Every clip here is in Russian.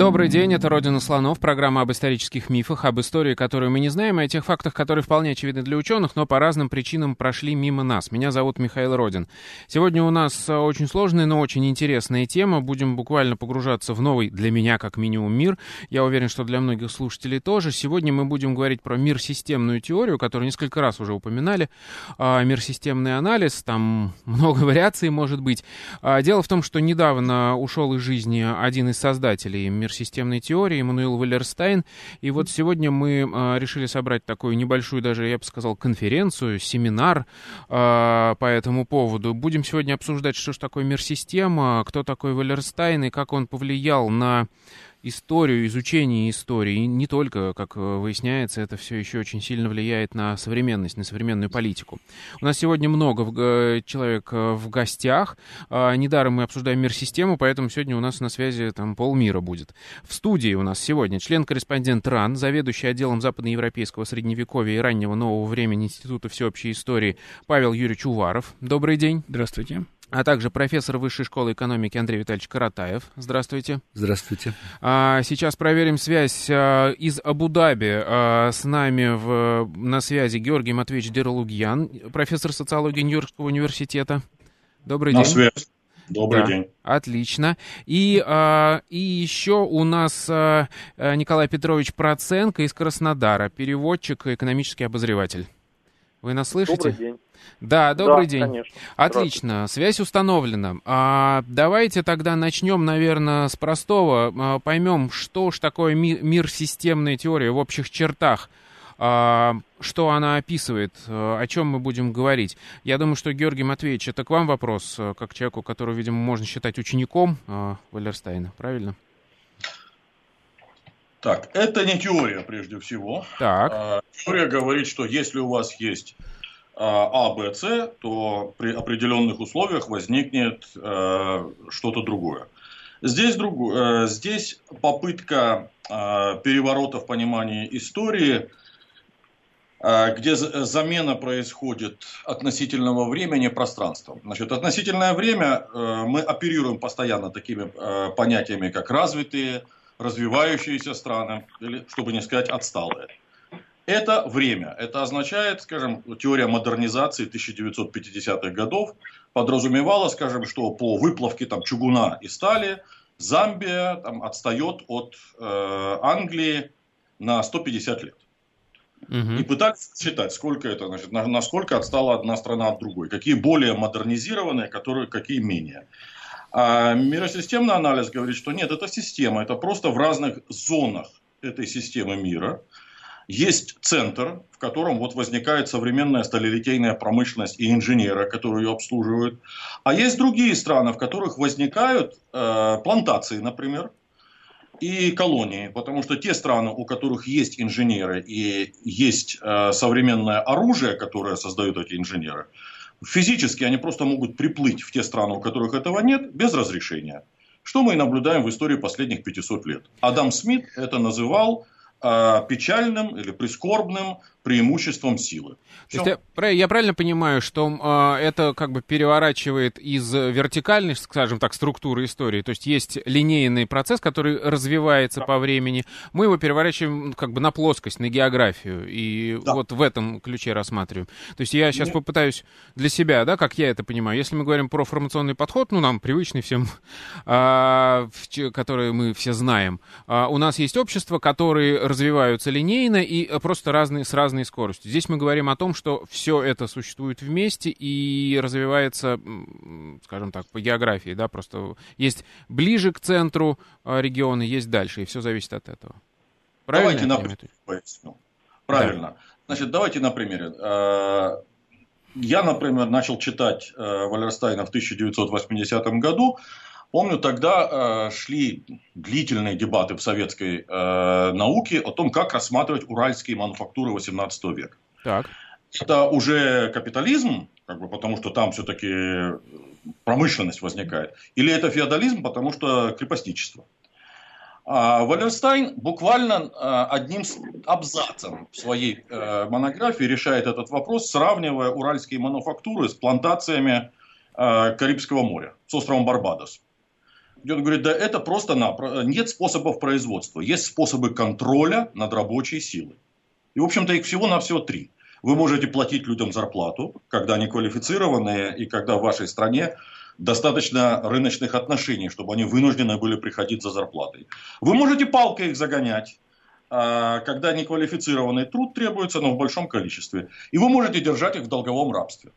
Добрый день, это «Родина слонов», программа об исторических мифах, об истории, которую мы не знаем, и о тех фактах, которые вполне очевидны для ученых, но по разным причинам прошли мимо нас. Меня зовут Михаил Родин. Сегодня у нас э, очень сложная, но очень интересная тема. Будем буквально погружаться в новый, для меня как минимум, мир. Я уверен, что для многих слушателей тоже. Сегодня мы будем говорить про мир-системную теорию, которую несколько раз уже упоминали. А, мир-системный анализ, там много вариаций может быть. А, дело в том, что недавно ушел из жизни один из создателей мир мир системной теории, Эммануил Валерстайн. И вот сегодня мы э, решили собрать такую небольшую, даже, я бы сказал, конференцию, семинар э, по этому поводу. Будем сегодня обсуждать, что же такое мир-система, кто такой Валерстайн и как он повлиял на историю, изучение истории, и не только, как э, выясняется, это все еще очень сильно влияет на современность, на современную политику. У нас сегодня много в, человек э, в гостях. А, недаром мы обсуждаем мир-систему, поэтому сегодня у нас на связи там полмира будет. В студии у нас сегодня член-корреспондент РАН, заведующий отделом западноевропейского средневековья и раннего нового времени Института всеобщей истории Павел Юрьевич Уваров. Добрый день. Здравствуйте а также профессор Высшей школы экономики Андрей Витальевич Каратаев. Здравствуйте. Здравствуйте. А, сейчас проверим связь а, из Абу-Даби. А, с нами в, на связи Георгий Матвеевич Дерлугьян, профессор социологии Нью-Йоркского университета. Добрый на день. связь. Добрый да, день. Отлично. И, а, и еще у нас а, Николай Петрович Проценко из Краснодара, переводчик, экономический обозреватель. Вы нас слышите? Добрый день. Да, добрый да, день. Конечно. Отлично, связь установлена. А, давайте тогда начнем, наверное, с простого. А, поймем, что ж такое ми- мир системной теории в общих чертах. А, что она описывает, а, о чем мы будем говорить. Я думаю, что, Георгий Матвеевич, это к вам вопрос, а, как человеку, которого, видимо, можно считать учеником а, Валерстайна, правильно? Так, это не теория, прежде всего. Так. А, теория говорит, что если у вас есть а, а, Б, С, то при определенных условиях возникнет э, что-то другое. Здесь, друг, здесь попытка переворота в понимании истории, где замена происходит относительного времени пространством. Значит, относительное время мы оперируем постоянно такими понятиями, как развитые, развивающиеся страны, или, чтобы не сказать, отсталые. Это время. Это означает, скажем, теория модернизации 1950-х годов подразумевала, скажем, что по выплавке там, чугуна и стали Замбия там, отстает от э, Англии на 150 лет. Угу. И пытаться считать, сколько это, значит, насколько отстала одна страна от другой, какие более модернизированные, которые, какие менее. А миросистемный анализ говорит, что нет, это система, это просто в разных зонах этой системы мира есть центр, в котором вот возникает современная сталелитейная промышленность и инженеры, которые ее обслуживают. А есть другие страны, в которых возникают э, плантации, например, и колонии, потому что те страны, у которых есть инженеры и есть э, современное оружие, которое создают эти инженеры, физически они просто могут приплыть в те страны, у которых этого нет, без разрешения. Что мы и наблюдаем в истории последних 500 лет. Адам Смит это называл печальным или прискорбным преимуществом силы. То есть я, я правильно понимаю, что э, это как бы переворачивает из вертикальной, скажем так, структуры истории, то есть есть линейный процесс, который развивается да. по времени, мы его переворачиваем как бы на плоскость, на географию, и да. вот в этом ключе рассматриваем. То есть я сейчас Нет. попытаюсь для себя, да, как я это понимаю, если мы говорим про формационный подход, ну, нам привычный всем, э, который мы все знаем, э, у нас есть общества, которые развиваются линейно и просто разные, с разной скоростью. Здесь мы говорим о том, что все это существует вместе и развивается, скажем так, по географии, да, просто есть ближе к центру а, региона, есть дальше, и все зависит от этого. Правильно давайте на примере поясню. Правильно. Да. Значит, давайте на примере. А, я, например, начал читать Валерстайна в 1980 году, Помню, тогда э, шли длительные дебаты в советской э, науке о том, как рассматривать уральские мануфактуры 18 века. Так. Это уже капитализм, как бы, потому что там все-таки промышленность возникает, или это феодализм, потому что крепостничество. А Валерстайн буквально а, одним абзацем в своей э, монографии решает этот вопрос, сравнивая уральские мануфактуры с плантациями э, Карибского моря, с островом Барбадос. И он говорит, да это просто на, нет способов производства, есть способы контроля над рабочей силой. И, в общем-то, их всего-навсего три. Вы можете платить людям зарплату, когда они квалифицированные и когда в вашей стране достаточно рыночных отношений, чтобы они вынуждены были приходить за зарплатой. Вы можете палкой их загонять, а, когда неквалифицированный труд требуется, но в большом количестве. И вы можете держать их в долговом рабстве.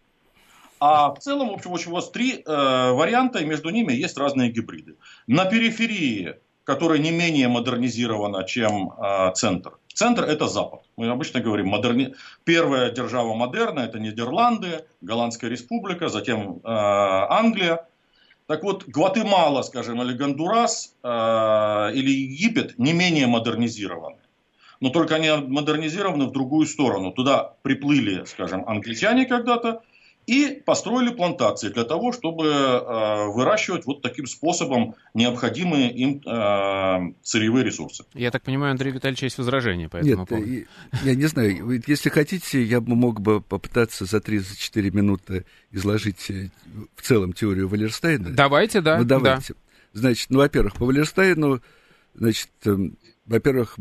А в целом, в общем, у вас три э, варианта, и между ними есть разные гибриды. На периферии, которая не менее модернизирована, чем э, центр. Центр – это Запад. Мы обычно говорим, модерни... первая держава модерна – это Нидерланды, Голландская республика, затем э, Англия. Так вот, Гватемала, скажем, или Гондурас, э, или Египет не менее модернизированы. Но только они модернизированы в другую сторону. Туда приплыли, скажем, англичане когда-то, и построили плантации для того, чтобы э, выращивать вот таким способом необходимые им э, сырьевые ресурсы. Я так понимаю, Андрей Витальевич, есть возражение по этому Нет, поводу? Я, я не знаю, если хотите, я бы мог бы попытаться за 3-4 минуты изложить э, в целом теорию Валерстайна. Давайте, да. Ну, давайте. Да. Значит, ну, во-первых, по Валерстайну, значит, эм, во-первых,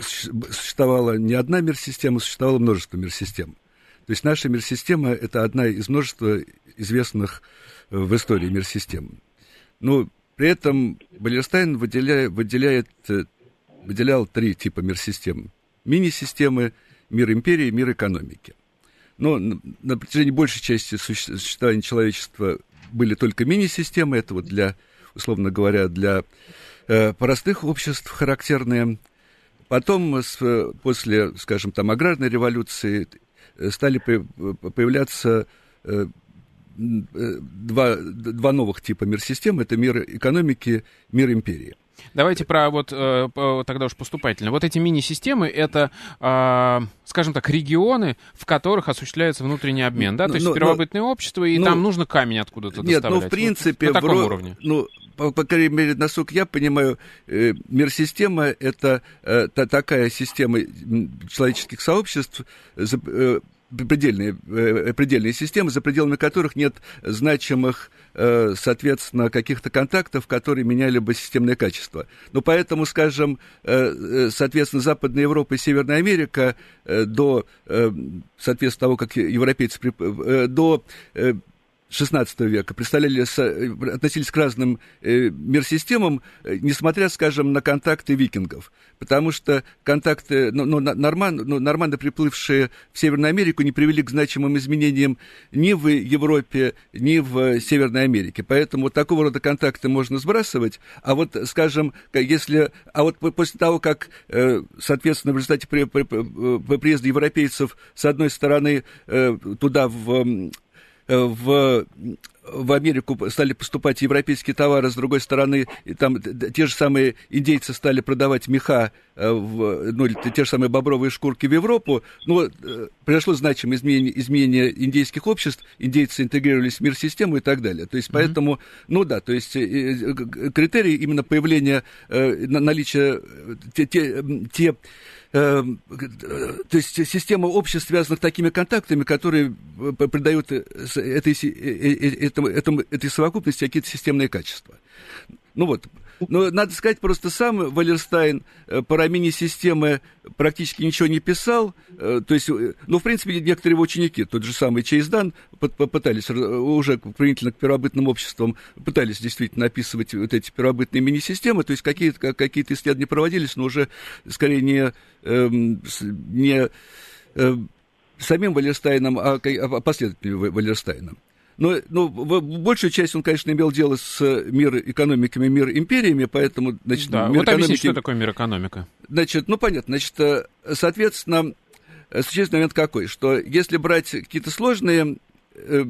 существовала не одна мир-система, существовало множество мир-систем. То есть наша мир-система – это одна из множества известных э, в истории мир-систем. Но при этом Балерстайн выделяет, выделяет, э, выделял три типа мир-систем. Мини-системы, мир империи, мир экономики. Но на протяжении большей части существования человечества были только мини-системы. Это вот для, условно говоря, для э, простых обществ характерные. Потом, с, после, скажем, там, аграрной революции стали появляться э, два, два новых типа мир-систем. Это мир экономики, мир империи. Давайте про вот э, тогда уж поступательно. Вот эти мини-системы это, э, скажем так, регионы, в которых осуществляется внутренний обмен, да? То есть но, первобытное но, общество, и но, там нужно камень откуда-то нет, доставлять. Нет, ну в принципе... Вот, на таком в, уровне. Ну, по, по крайней мере, насколько я понимаю, э, мир-система – это э, та, такая система человеческих сообществ, э, предельные, э, предельные системы, за пределами которых нет значимых, э, соответственно, каких-то контактов, которые меняли бы системное качество. Но поэтому, скажем, э, соответственно, Западная Европа и Северная Америка до, соответственно, того, как европейцы, до XVI века представляли, относились к разным э, мир-системам, э, несмотря, скажем, на контакты викингов. Потому что контакты, ну, ну, норман, ну, норманы, приплывшие в Северную Америку, не привели к значимым изменениям ни в Европе, ни в Северной Америке. Поэтому вот такого рода контакты можно сбрасывать. А вот, скажем, если... А вот после того, как, э, соответственно, в результате при, при, при, приезда европейцев, с одной стороны, э, туда в Э, в в Америку стали поступать европейские товары, с другой стороны, там те же самые индейцы стали продавать меха, э, в, ну, те же самые бобровые шкурки в Европу, ну, э, произошло значимое изменение, изменение индейских обществ, индейцы интегрировались в мир-систему и так далее. То есть, поэтому, mm-hmm. ну да, то есть критерии именно появления, наличия, те, те, те э, то есть система обществ, связанных такими контактами, которые э, придают э, этой, э, этому, этой совокупности какие-то системные качества. Ну вот, но надо сказать, просто сам Валерстайн э, про мини-системы практически ничего не писал. Э, то есть, э, ну, в принципе, некоторые его ученики, тот же самый Чейздан, пытались уже применительно к первобытным обществам, пытались действительно описывать вот эти первобытные мини-системы. То есть, какие-то какие исследования проводились, но уже скорее не, эм, не самим Валерстайном, а, а последователями Валерстайна. Но, но большую часть он, конечно, имел дело с мир экономиками, мир империями, поэтому, значит, да, мир вот экономики... объясните, что такое мир экономика. Значит, ну, понятно, значит, э, соответственно, существенный момент какой, что если брать какие-то сложные э,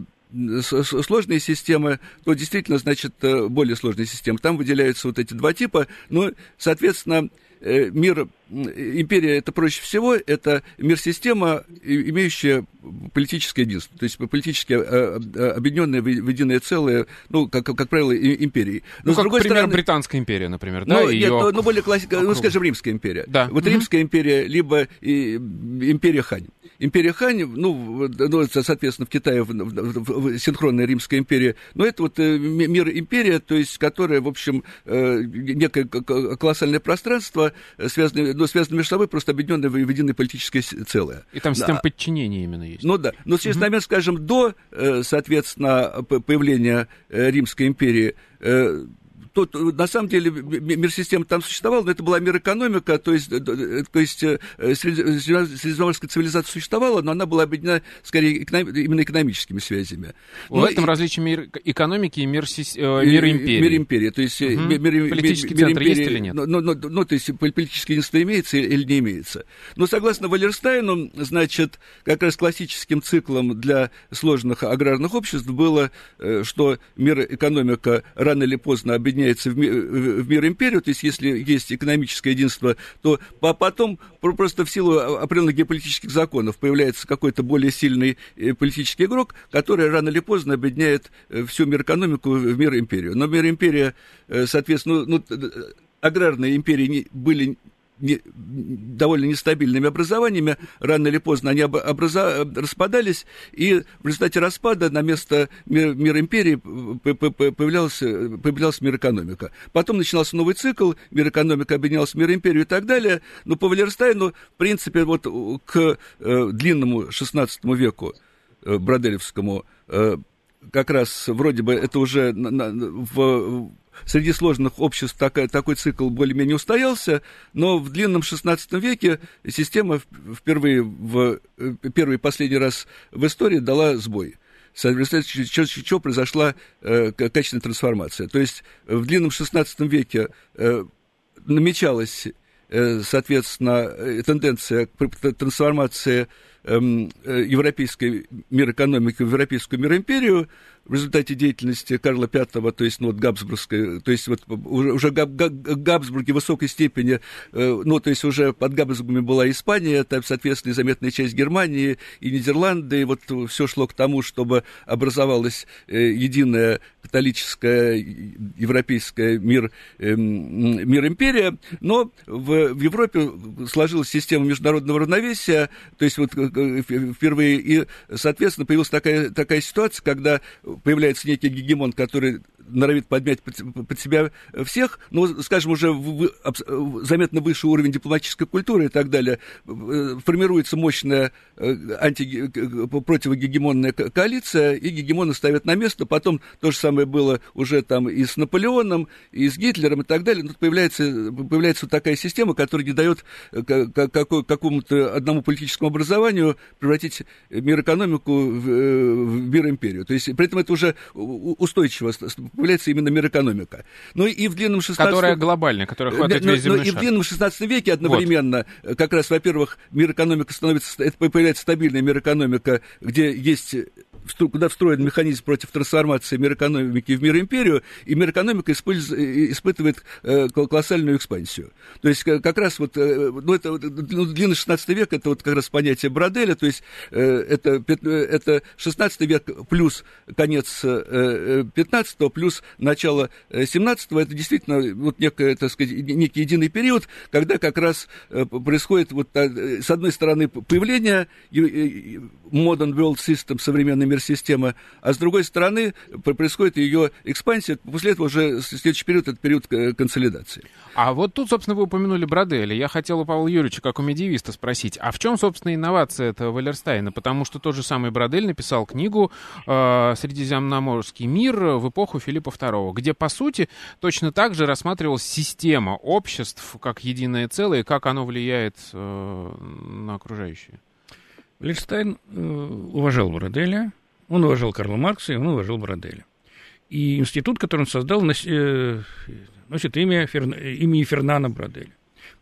сложные системы, то действительно, значит, э, более сложные системы. Там выделяются вот эти два типа. Ну, соответственно, мир империя это проще всего, это мир-система, имеющая политическое единство, то есть политически объединенное в единое целое, ну, как, как правило, империи. Но, ну, с как, другой пример, стороны, Британская империя, например, да? Ну, ее... нет, ну, более классика, ну, скажем, Римская империя. Да. Вот угу. Римская империя, либо и, империя Хань. Империя Хань, ну, ну соответственно, в Китае в, в, в, синхронная Римская империя, но это вот э, мир империя, то есть которая, в общем, э, некое колоссальное пространство, э, связанное, ну, связанное между собой, просто объединенное в единое политическое целое. И там система да. подчинения именно есть. Ну да, но через угу. момент, скажем, до, соответственно, появления Римской империи, тут, на самом деле, мир системы там существовал, но это была мир экономика, то есть, то есть э, средиземноморская цивилизация существовала, но она была объединена, скорее, именно экономическими связями. В этом и, различие мир экономики и мир, э, мир империи. Мир империи, то есть... Угу. Мир, Политический мир, центр империи, есть или нет? Ну, ну, ну, ну, то есть политическое единство имеется или не имеется. Но согласно Валерстайну, значит, как раз классическим циклом для сложных аграрных обществ было, что мир экономика рано или поздно объединяется объединяется в, ми, в мир империю, то есть если есть экономическое единство, то потом просто в силу определенных геополитических законов появляется какой-то более сильный э, политический игрок, который рано или поздно объединяет э, всю мир экономику в мир империю. Но мир империя, э, соответственно, ну, ну аграрные империи были не, довольно нестабильными образованиями, рано или поздно они образа, распадались, и в результате распада на место мира, мира империи появлялся, появлялся мир экономика. Потом начинался новый цикл, мир экономика объединялся в мир империю и так далее, но по Валерстайну, в принципе, вот к э, длинному XVI веку, э, Броделевскому, э, как раз вроде бы это уже в среди сложных обществ такой, такой цикл более-менее устоялся, но в длинном XVI веке система впервые в э, первый и последний раз в истории дала сбой через что произошла э, качественная трансформация. То есть в длинном XVI веке э, намечалась, э, соответственно, э, тенденция к трансформации эм, э, европейской мир экономики в европейскую мироимперию, в результате деятельности Карла V, то есть, ну, вот, Габсбургской, то есть, вот, уже, уже Габ, Габ, Габсбурги в высокой степени, э, ну, то есть, уже под Габсбургами была Испания, там, соответственно, заметная часть Германии и Нидерланды, и вот все шло к тому, чтобы образовалась э, единая католическая европейская мир, э, мир империя, но в, в Европе сложилась система международного равновесия, то есть, вот, впервые, и, соответственно, появилась такая, такая ситуация, когда появляется некий гегемон, который норовит подмять под, под себя всех, но, скажем, уже в, в, заметно выше уровень дипломатической культуры и так далее, э, формируется мощная э, анти, противогегемонная коалиция, и гегемона ставят на место. Потом то же самое было уже там и с Наполеоном, и с Гитлером и так далее. Тут появляется, появляется вот такая система, которая не дает э, какому-то одному политическому образованию превратить мир экономику в, в мир империю. То есть при этом это уже устойчиво появляется именно мир экономика. Ну и в длинном 16 Которая глобальная, которая хватает но, весь земной но и в длинном 16 веке одновременно, вот. как раз, во-первых, мир экономика становится, это появляется стабильная мир экономика, где есть куда встроен механизм против трансформации мир экономики в мир империю, и мир экономика испытывает э, колоссальную экспансию. То есть как раз вот, э, ну, это ну, длинный 16 век, это вот как раз понятие Броделя, то есть э, это, это 16 век плюс конец 15 плюс начало 17 это действительно вот некое, так сказать, некий единый период, когда как раз происходит вот с одной стороны появление modern world system, современный мир системы, а с другой стороны происходит ее экспансия, после этого уже следующий период, это период консолидации. А вот тут, собственно, вы упомянули Бродели. Я хотел у Павла Юрьевича, как у медиевиста, спросить, а в чем, собственно, инновация этого Валерстайна? Потому что тот же самый Бродель написал книгу э, «Средиземноморский мир» в эпоху Филиппа II, где, по сути, точно так же рассматривалась система обществ как единое целое, и как оно влияет э, на окружающие. Валерстайн э, уважал Броделя, он уважал Карла Маркса, и он уважал Броделя. И институт, который он создал, э, носит имя, Ферна, имя Фернана Броделя.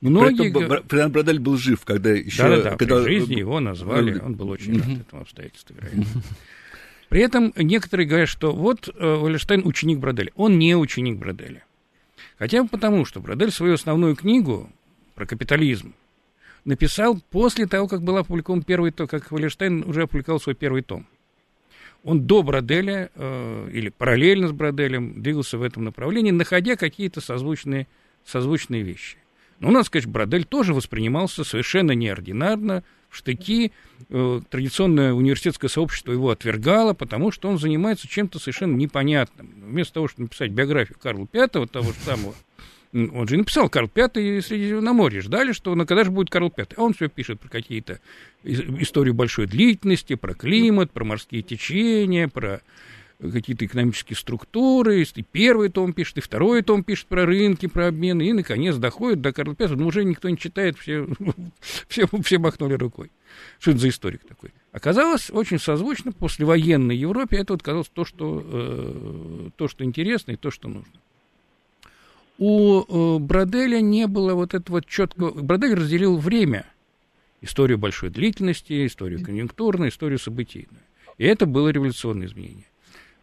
Многие... Фернан Бродель был жив, когда еще... Да-да-да, когда... при жизни его назвали, он был очень рад этому обстоятельству, вероятно. При этом некоторые говорят, что вот э, Валерштейн ученик Броделя. Он не ученик Броделя. Хотя бы потому, что Бродель свою основную книгу про капитализм, написал после того, как был опубликован первый том, как Валерштейн уже опубликовал свой первый том. Он до Броделя э, или параллельно с Броделем двигался в этом направлении, находя какие-то созвучные, созвучные вещи. Но, надо сказать, Бродель тоже воспринимался совершенно неординарно, в штыки. Э, традиционное университетское сообщество его отвергало, потому что он занимается чем-то совершенно непонятным. Вместо того, чтобы написать биографию Карла V, того же самого, он же написал Карл V Средиземноморье. Ждали, что ну, когда же будет Карл V. А он все пишет про какие-то историю большой длительности, про климат, про морские течения, про какие-то экономические структуры, и первый том пишет, и второй том пишет про рынки, про обмены, и, наконец, доходит до Карла V, но уже никто не читает, все, все, все махнули рукой. Что это за историк такой? Оказалось, очень созвучно послевоенной Европе, это вот казалось то, что, э, то, что интересно и то, что нужно. У э, Броделя не было вот этого четкого... Бродель разделил время. Историю большой длительности, историю конъюнктурную, историю событийную. И это было революционное изменение.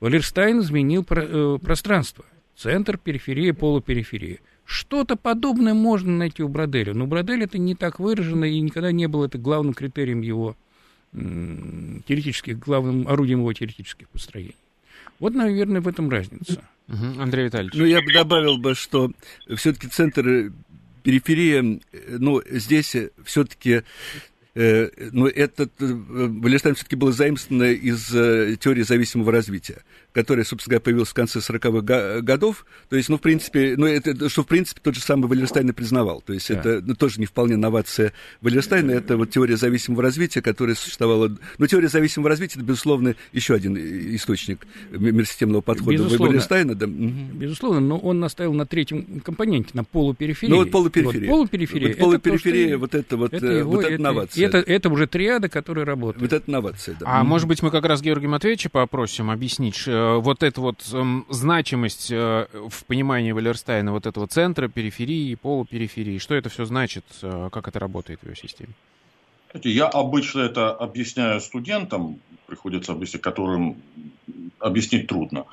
Валерстайн изменил про, э, пространство. Центр, периферия, полупериферия. Что-то подобное можно найти у Броделя. Но Бродель это не так выражено и никогда не было это главным критерием его теоретических, главным орудием его теоретических построений. Вот, наверное, в этом разница. Угу. Андрей Витальевич. Ну, я бы добавил бы, что все-таки центр периферия, ну, здесь все-таки Э, но этот э, Валерштайн все-таки было заимствовано из э, теории зависимого развития, которая, собственно говоря, появилась в конце 40-х годов. То есть, ну, в принципе, ну, это, что, в принципе, тот же самый Валерштайн и признавал. То есть, да. это ну, тоже не вполне новация Валерштейна, это вот теория зависимого развития, которая существовала... Ну, теория зависимого развития, это, безусловно, еще один источник мирсистемного подхода безусловно, Валерштейна. Да. Безусловно, но он наставил на третьем компоненте, на полупериферии. Ну, вот полупериферия. Вот полупериферия. Вот полупериферия, это, вот это вот, это его, вот это, это новация это, это уже триада, которая работает. Вот это новация, да. А mm-hmm. может быть, мы как раз Георгия Матвеевича попросим объяснить э, вот эту вот э, значимость э, в понимании Валерстайна вот этого центра, периферии, полупериферии. Что это все значит, э, как это работает в его системе? Я обычно это объясняю студентам, приходится объяснить, которым объяснить трудно,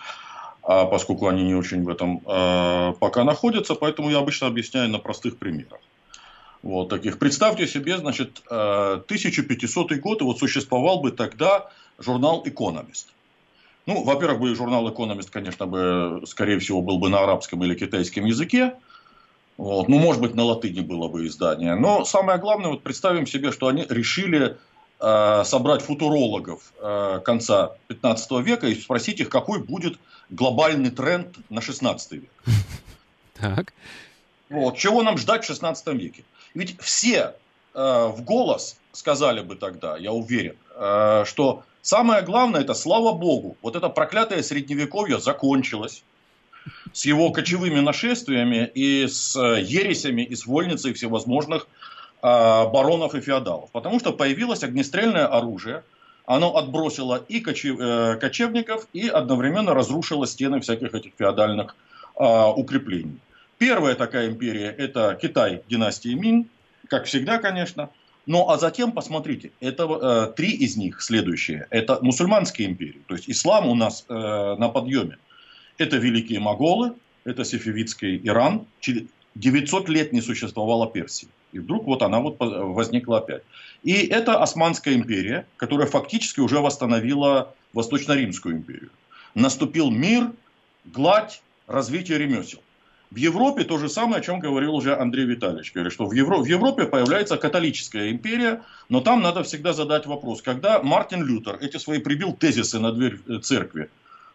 а поскольку они не очень в этом э, пока находятся, поэтому я обычно объясняю на простых примерах. Вот таких. Представьте себе, значит, 1500 э, год, и вот существовал бы тогда журнал «Экономист». Ну, во-первых, бы журнал «Экономист», конечно, бы, скорее всего, был бы на арабском или китайском языке. Вот. Ну, может быть, на латыни было бы издание. Но самое главное, вот представим себе, что они решили э, собрать футурологов э, конца 15 века и спросить их, какой будет глобальный тренд на 16 век. Так. Вот. Чего нам ждать в 16 веке? Ведь все э, в голос сказали бы тогда, я уверен, э, что самое главное это слава богу, вот это проклятое средневековье закончилось с его кочевыми нашествиями и с э, ересями и с вольницей всевозможных э, баронов и феодалов. Потому что появилось огнестрельное оружие, оно отбросило и кочев, э, кочевников, и одновременно разрушило стены всяких этих феодальных э, укреплений. Первая такая империя – это Китай династии Мин, как всегда, конечно. Ну, а затем, посмотрите, это э, три из них следующие. Это мусульманские империи, то есть ислам у нас э, на подъеме. Это великие моголы, это сефевидский Иран. 900 лет не существовала Персии. И вдруг вот она вот возникла опять. И это Османская империя, которая фактически уже восстановила Восточно-Римскую империю. Наступил мир, гладь, развитие ремесел. В Европе то же самое, о чем говорил уже Андрей Витальевич. Говорит, что в, Евро... в Европе появляется католическая империя, но там надо всегда задать вопрос, когда Мартин Лютер эти свои прибил тезисы на дверь э, церкви,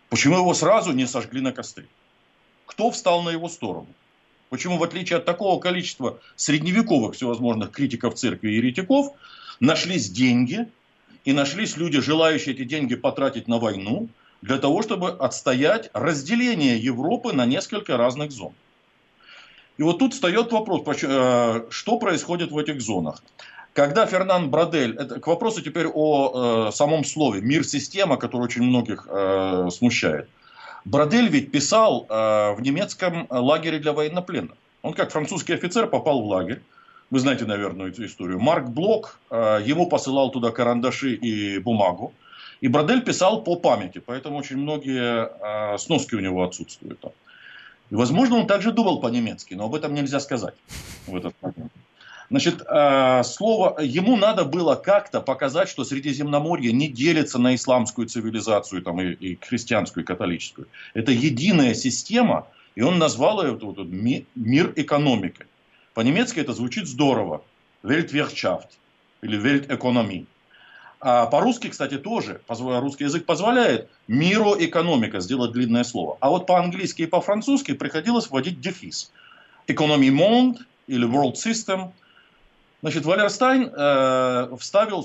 почему его сразу не сожгли на костре? Кто встал на его сторону? Почему, в отличие от такого количества средневековых всевозможных критиков церкви и еретиков, нашлись деньги, и нашлись люди, желающие эти деньги потратить на войну, для того, чтобы отстоять разделение Европы на несколько разных зон. И вот тут встает вопрос, э, что происходит в этих зонах. Когда Фернан Брадель, это к вопросу теперь о э, самом слове, мир-система, который очень многих э, смущает. Брадель ведь писал э, в немецком лагере для военнопленных. Он как французский офицер попал в лагерь. Вы знаете, наверное, эту историю. Марк Блок э, ему посылал туда карандаши и бумагу. И Брадель писал по памяти, поэтому очень многие э, сноски у него отсутствуют. Там. И, возможно, он также думал по-немецки, но об этом нельзя сказать в этот момент. Значит, э, слово, ему надо было как-то показать, что Средиземноморье не делится на исламскую цивилизацию там, и, и христианскую, и католическую. Это единая система, и он назвал ее вот, вот, мир экономики. По-немецки это звучит здорово. Weltwirtschaft или Welteconomie. А по-русски, кстати, тоже. Русский язык позволяет миру экономика сделать длинное слово. А вот по-английски и по-французски приходилось вводить дефис. Экономи monde или world system – Значит, Валерстайн э, вставил,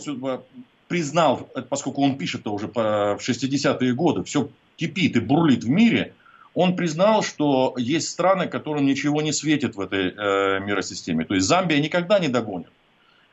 признал, поскольку он пишет уже в 60-е годы, все кипит и бурлит в мире, он признал, что есть страны, которым ничего не светит в этой э, миросистеме. То есть Замбия никогда не догонит.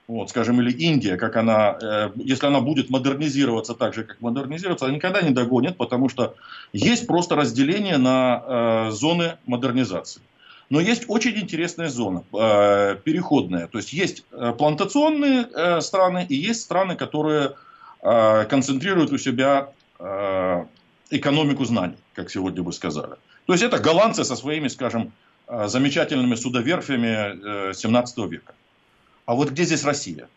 Вот, скажем, или Индия, как она, э, если она будет модернизироваться так же, как модернизироваться, она никогда не догонит, потому что есть просто разделение на э, зоны модернизации. Но есть очень интересная зона, э, переходная. То есть есть э, плантационные э, страны и есть страны, которые концентрируют у себя экономику знаний, как сегодня бы сказали. То есть это голландцы со своими, скажем, замечательными судоверфями 17 века. А вот где здесь Россия?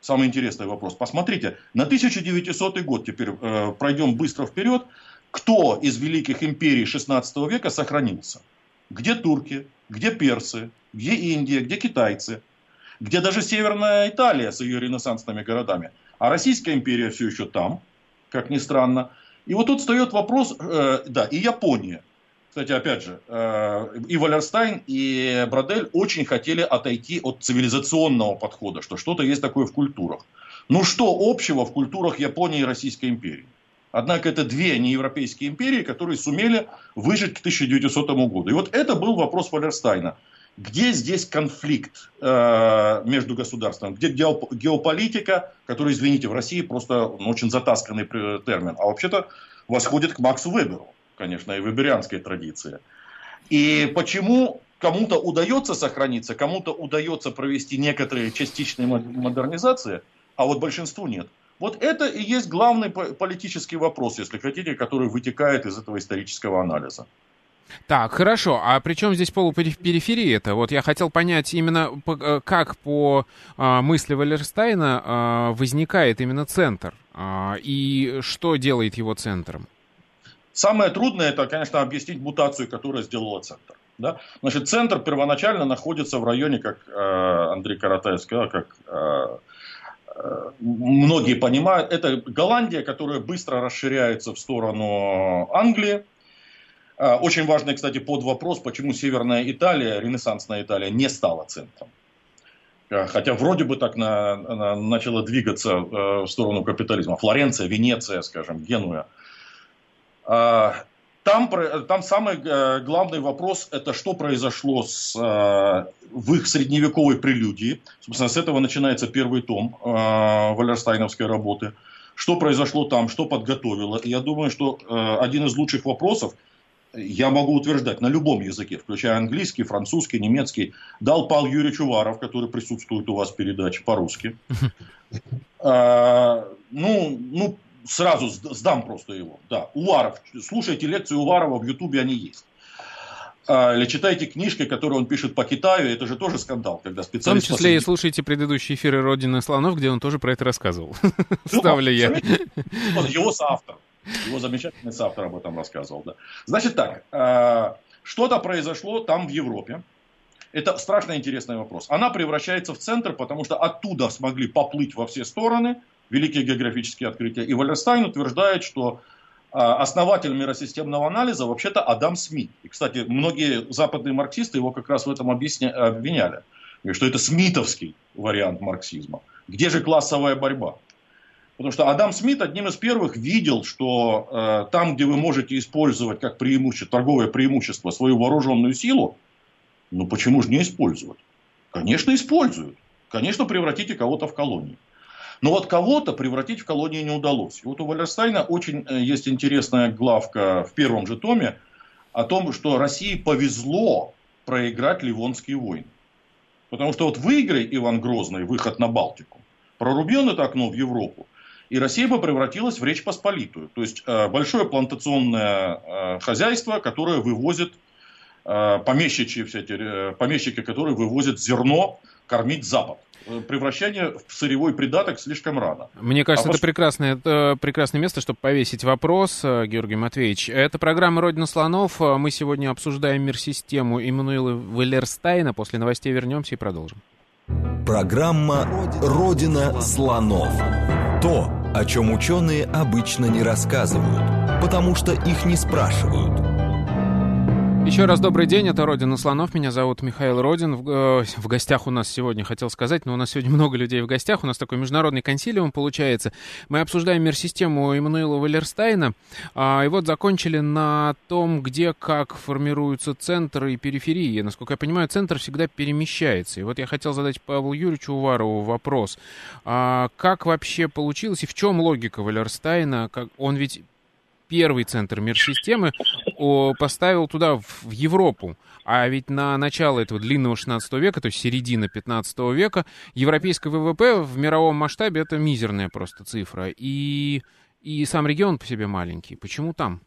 Самый интересный вопрос. Посмотрите, на 1900 год, теперь пройдем быстро вперед, кто из великих империй 16 века сохранился? Где турки, где персы, где Индия, где китайцы, где даже Северная Италия с ее ренессансными городами. А Российская империя все еще там, как ни странно. И вот тут встает вопрос, э, да, и Япония. Кстати, опять же, э, и Валерстайн, и Бродель очень хотели отойти от цивилизационного подхода, что что-то есть такое в культурах. Ну что общего в культурах Японии и Российской империи? Однако это две неевропейские империи, которые сумели выжить к 1900 году. И вот это был вопрос Валерстайна. Где здесь конфликт э, между государствами? Где геополитика, которая, извините, в России просто ну, очень затасканный термин, а вообще-то восходит к Максу Веберу, конечно, и веберианской традиции. И почему кому-то удается сохраниться, кому-то удается провести некоторые частичные модернизации, а вот большинству нет. Вот это и есть главный политический вопрос, если хотите, который вытекает из этого исторического анализа. Так, хорошо. А при чем здесь полупериферия это? Вот я хотел понять именно, э, как по а, мысли Валерстайна а, возникает именно центр, а, и что делает его центром? Самое трудное, это, конечно, объяснить мутацию, которую сделала центр. Да? Значит, центр первоначально находится в районе, как э, Андрей Каратаев сказал, как э, многие понимают, это Голландия, которая быстро расширяется в сторону Англии. А, очень важный, кстати, под вопрос, почему Северная Италия, ренессансная Италия, не стала центром. А, хотя вроде бы так на, на, начала двигаться э, в сторону капитализма. Флоренция, Венеция, скажем, Генуя. А, там, там самый э, главный вопрос, это что произошло с, э, в их средневековой прелюдии. Собственно, с этого начинается первый том э, Валерстайновской работы. Что произошло там, что подготовило. И я думаю, что один из лучших вопросов, я могу утверждать, на любом языке, включая английский, французский, немецкий, дал Павел Юрьевич Уваров, который присутствует у вас в передаче по-русски. Ну, ну, сразу сдам просто его. Да, Уваров. Слушайте лекции Уварова в Ютубе, они есть. А, или читайте книжки, которые он пишет по Китаю, это же тоже скандал, когда специалист... В том числе посреди... и слушайте предыдущие эфиры «Родины слонов», где он тоже про это рассказывал. Ну, Ставлю я. Его соавтор. Его замечательный соавтор об этом рассказывал. Да. Значит так, а, что-то произошло там в Европе. Это страшно интересный вопрос. Она превращается в центр, потому что оттуда смогли поплыть во все стороны – великие географические открытия. И Валерстайн утверждает, что а, основатель миросистемного анализа вообще-то Адам Смит. И, кстати, многие западные марксисты его как раз в этом объясня... обвиняли, что это смитовский вариант марксизма. Где же классовая борьба? Потому что Адам Смит одним из первых видел, что э, там, где вы можете использовать как преимущество, торговое преимущество свою вооруженную силу, ну почему же не использовать? Конечно, используют. Конечно, превратите кого-то в колонию. Но вот кого-то превратить в колонию не удалось. И вот у Валерстайна очень э, есть интересная главка в первом же томе о том, что России повезло проиграть Ливонские войны. Потому что вот выиграй Иван Грозный выход на Балтику, прорубил это окно в Европу, и Россия бы превратилась в Речь Посполитую. То есть э, большое плантационное э, хозяйство, которое вывозит помещичьи, все эти, помещики, которые вывозят зерно кормить Запад. Э, превращение в сырьевой придаток слишком рано. Мне кажется, а это, пос... прекрасное, это прекрасное место, чтобы повесить вопрос, э, Георгий Матвеевич. Это программа «Родина слонов». Мы сегодня обсуждаем мир-систему Иммануила Валерстайна. После новостей вернемся и продолжим. Программа «Родина слонов». То, о чем ученые обычно не рассказывают, потому что их не спрашивают – еще раз добрый день, это Родина Слонов, меня зовут Михаил Родин. В, э, в гостях у нас сегодня, хотел сказать, но у нас сегодня много людей в гостях, у нас такой международный консилиум получается. Мы обсуждаем мир-систему Эммануила Валерстайна, э, и вот закончили на том, где как формируются центры и периферии. Насколько я понимаю, центр всегда перемещается. И вот я хотел задать Павлу Юрьевичу Уварову вопрос. А как вообще получилось и в чем логика Валерстайна? Как, он ведь первый центр мир-системы поставил туда, в Европу. А ведь на начало этого длинного 16 века, то есть середина 15 века, европейское ВВП в мировом масштабе это мизерная просто цифра. И, и сам регион по себе маленький. Почему там?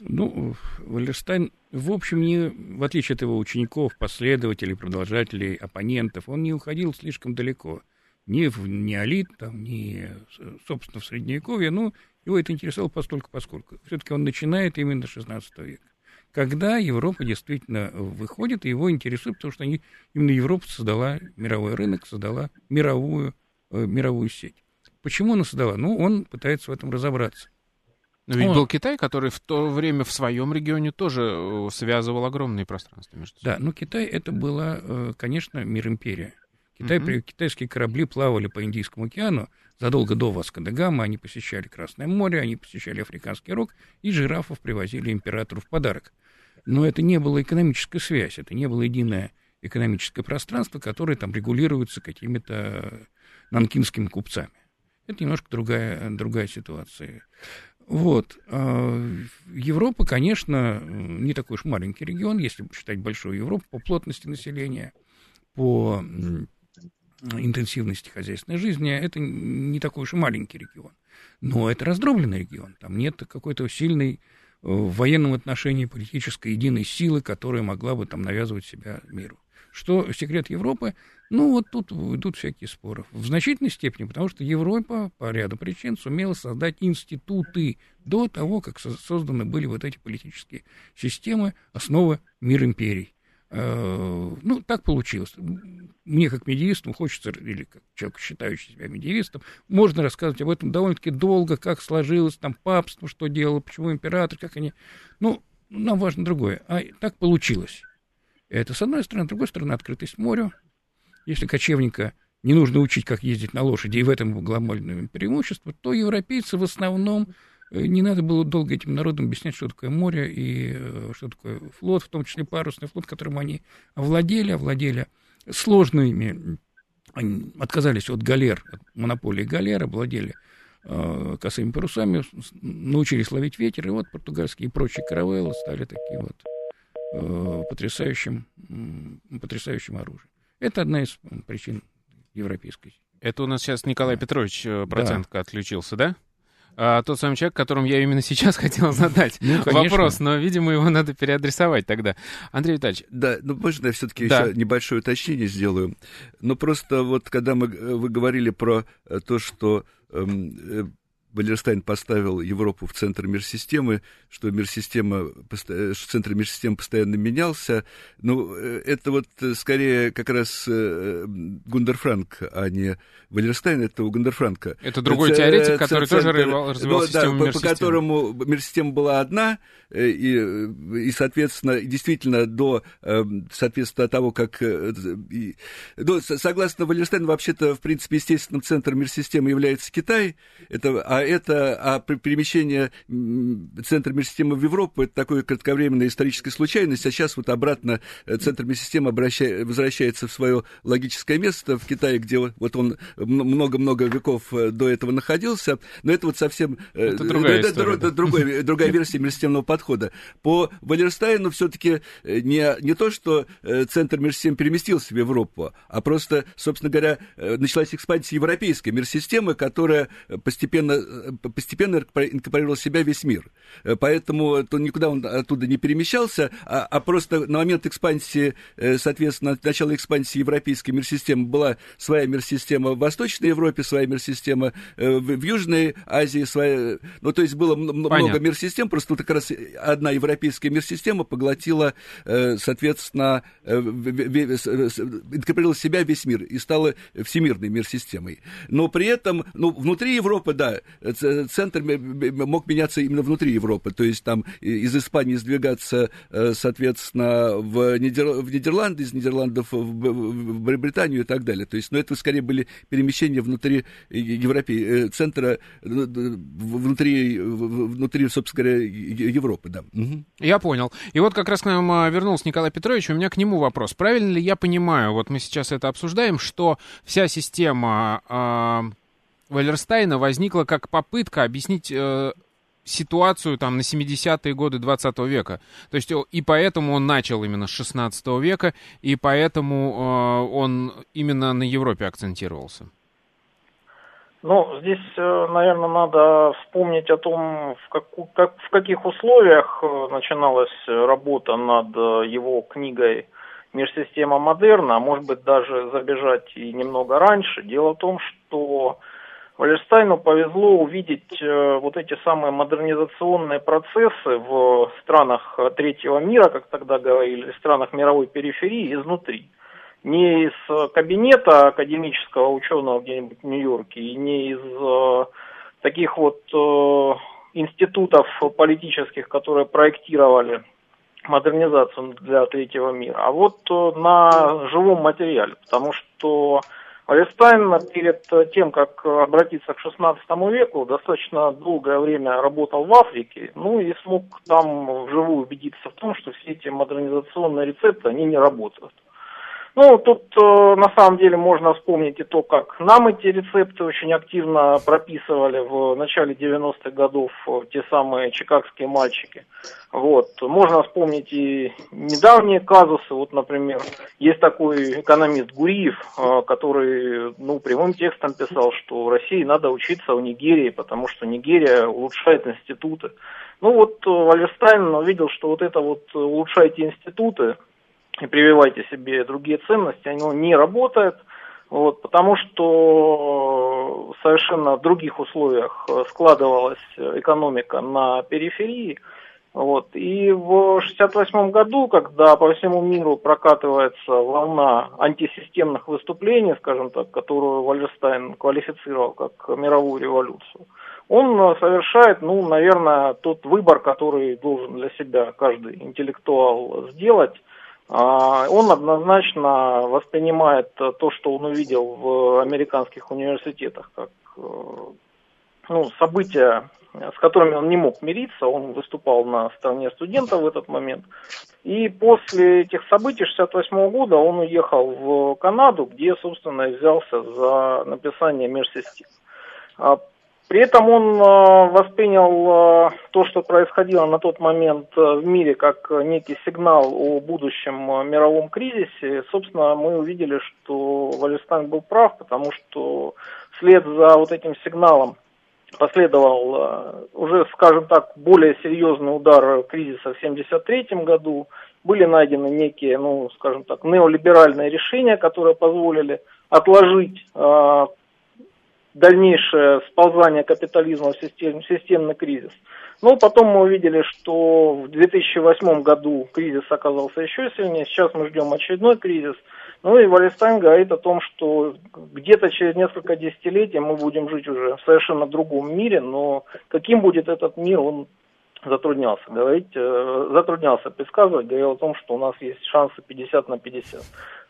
Ну, Валерстайн, в общем, не, в отличие от его учеников, последователей, продолжателей, оппонентов, он не уходил слишком далеко. Ни в неолит, там, ни, собственно, в Средневековье, ну, его это интересовало постольку поскольку. Все-таки он начинает именно с 16 века. Когда Европа действительно выходит, и его интересует, потому что они, именно Европа создала мировой рынок, создала мировую, э, мировую сеть. Почему она создала? Ну, он пытается в этом разобраться. Но ведь он... был Китай, который в то время в своем регионе тоже э, связывал огромные пространства между собой. Да, но Китай это была, э, конечно, мир-империя. Китай, mm-hmm. Китайские корабли плавали по Индийскому океану задолго до Васко де Гама. Они посещали Красное море, они посещали Африканский рог, и жирафов привозили императору в подарок. Но это не была экономическая связь, это не было единое экономическое пространство, которое там регулируется какими-то нанкинскими купцами. Это немножко другая, другая ситуация. Вот. А, Европа, конечно, не такой уж маленький регион, если считать большую Европу по плотности населения, по интенсивности хозяйственной жизни, это не такой уж и маленький регион. Но это раздробленный регион. Там нет какой-то сильной э, в военном отношении политической единой силы, которая могла бы там навязывать себя миру. Что секрет Европы? Ну, вот тут идут всякие споры. В значительной степени, потому что Европа по ряду причин сумела создать институты до того, как созданы были вот эти политические системы, основы мир империй. Э, ну, так получилось. Мне, как медиевисту, хочется, или как человек, считающий себя медиевистом, можно рассказывать об этом довольно-таки долго, как сложилось там папство, что делало, почему император, как они... Ну, нам важно другое. А так получилось. Это с одной стороны. С другой стороны, открытость морю. Если кочевника не нужно учить, как ездить на лошади, и в этом глобальное преимущество, то европейцы в основном не надо было долго этим народам объяснять, что такое море и э, что такое флот, в том числе парусный флот, которым они овладели, овладели сложными, они отказались от галер, от монополии галер, овладели э, косыми парусами, научились ловить ветер, и вот португальские и прочие каравеллы стали таким вот э, потрясающим, потрясающим оружием. Это одна из причин европейской. Это у нас сейчас Николай Петрович э, Процентко да. отключился, да? А, тот самый человек, которому я именно сейчас хотел задать ну, вопрос, но, видимо, его надо переадресовать тогда. Андрей Витальевич. Да, ну можно я все-таки да. еще небольшое уточнение сделаю? Ну просто вот когда мы, э, вы говорили про э, то, что эм, э, Валерстайн поставил Европу в центр мир-системы, что мир-система, что центр мир-системы постоянно менялся. Ну, это вот скорее как раз Гундер Франк, а не Валерстайн, это у Гундер Франка. Это другой это, теоретик, который центр, тоже развивал ну, систему да, по, по которому мир-система была одна, и, и, соответственно, действительно, до, соответственно, того, как... И, до, согласно Валерстайну, вообще-то, в принципе, естественным центром мир-системы является Китай, это, а это а перемещение центра мир-системы в Европу это такое кратковременная историческая случайность, а сейчас вот обратно э, центр мир-системы возвращается в свое логическое место в Китае, где вот он много-много веков э, до этого находился, но это вот совсем э, это другая, это, история, да. другой, другая версия мир-системного подхода. По Валерстайну все-таки не, не то, что центр мир-системы переместился в Европу, а просто, собственно говоря, началась экспансия европейской мир-системы, которая постепенно постепенно инкорпорировал в себя весь мир. Поэтому то никуда он оттуда не перемещался, а, а просто на момент экспансии, соответственно, начала экспансии европейской мир-системы была своя мир-система в Восточной Европе, своя мир-система в, в Южной Азии, своя... Ну, то есть было Понятно. много мир-систем, просто вот как раз одна европейская мир-система поглотила, соответственно, инкорпорировала в себя весь мир и стала всемирной мир-системой. Но при этом, ну, внутри Европы, да, центр мог меняться именно внутри Европы, то есть там из Испании сдвигаться, э, соответственно, в, Нидер... в Нидерланды, из Нидерландов в Британию и так далее. То есть, но ну, это скорее были перемещения внутри Европы, э, центра, э, внутри, внутри, собственно говоря, Европы, да. Угу. Я понял. И вот как раз к нам а, вернулся Николай Петрович, у меня к нему вопрос. Правильно ли я понимаю, вот мы сейчас это обсуждаем, что вся система э, Валерстайна возникла как попытка объяснить э, ситуацию там на 70-е годы 20 века. То есть и поэтому он начал именно с 16 века, и поэтому э, он именно на Европе акцентировался. Ну, здесь, э, наверное, надо вспомнить о том, в, как, как, в каких условиях э, начиналась работа над его книгой «Мир-система модерна», а может быть даже забежать и немного раньше. Дело в том, что Валерстайну повезло увидеть э, вот эти самые модернизационные процессы в странах третьего мира, как тогда говорили, в странах мировой периферии изнутри. Не из кабинета академического ученого где-нибудь в Нью-Йорке и не из э, таких вот э, институтов политических, которые проектировали модернизацию для третьего мира, а вот на живом материале, потому что Палестайн перед тем, как обратиться к 16 веку, достаточно долгое время работал в Африке, ну и смог там вживую убедиться в том, что все эти модернизационные рецепты, они не работают. Ну, тут э, на самом деле можно вспомнить и то, как нам эти рецепты очень активно прописывали в начале 90-х годов э, те самые чикагские мальчики. Вот. Можно вспомнить и недавние казусы. Вот, например, есть такой экономист Гуриев, э, который ну, прямым текстом писал, что России надо учиться у Нигерии, потому что Нигерия улучшает институты. Ну вот э, Вальерстайн увидел, что вот это вот улучшайте институты, и прививайте себе другие ценности, оно не работает, вот, потому что в совершенно других условиях складывалась экономика на периферии. Вот. И в 1968 году, когда по всему миру прокатывается волна антисистемных выступлений, скажем так, которую Вальерстайн квалифицировал как мировую революцию, он совершает, ну, наверное, тот выбор, который должен для себя каждый интеллектуал сделать – он однозначно воспринимает то, что он увидел в американских университетах, как э, ну, события, с которыми он не мог мириться. Он выступал на стороне студентов в этот момент. И после этих событий 1968 года он уехал в Канаду, где, собственно, взялся за написание межсистем. При этом он э, воспринял э, то, что происходило на тот момент э, в мире, как некий сигнал о будущем мировом кризисе. Собственно, мы увидели, что Валерстайн был прав, потому что вслед за вот этим сигналом последовал уже, скажем так, более серьезный удар кризиса в 1973 году. Были найдены некие, ну, скажем так, неолиберальные решения, которые позволили отложить дальнейшее сползание капитализма в систем, системный кризис. Но потом мы увидели, что в 2008 году кризис оказался еще сильнее, сейчас мы ждем очередной кризис. Ну и Валестайн говорит о том, что где-то через несколько десятилетий мы будем жить уже в совершенно другом мире, но каким будет этот мир, он затруднялся говорить, э, затруднялся предсказывать, говорил о том, что у нас есть шансы 50 на 50.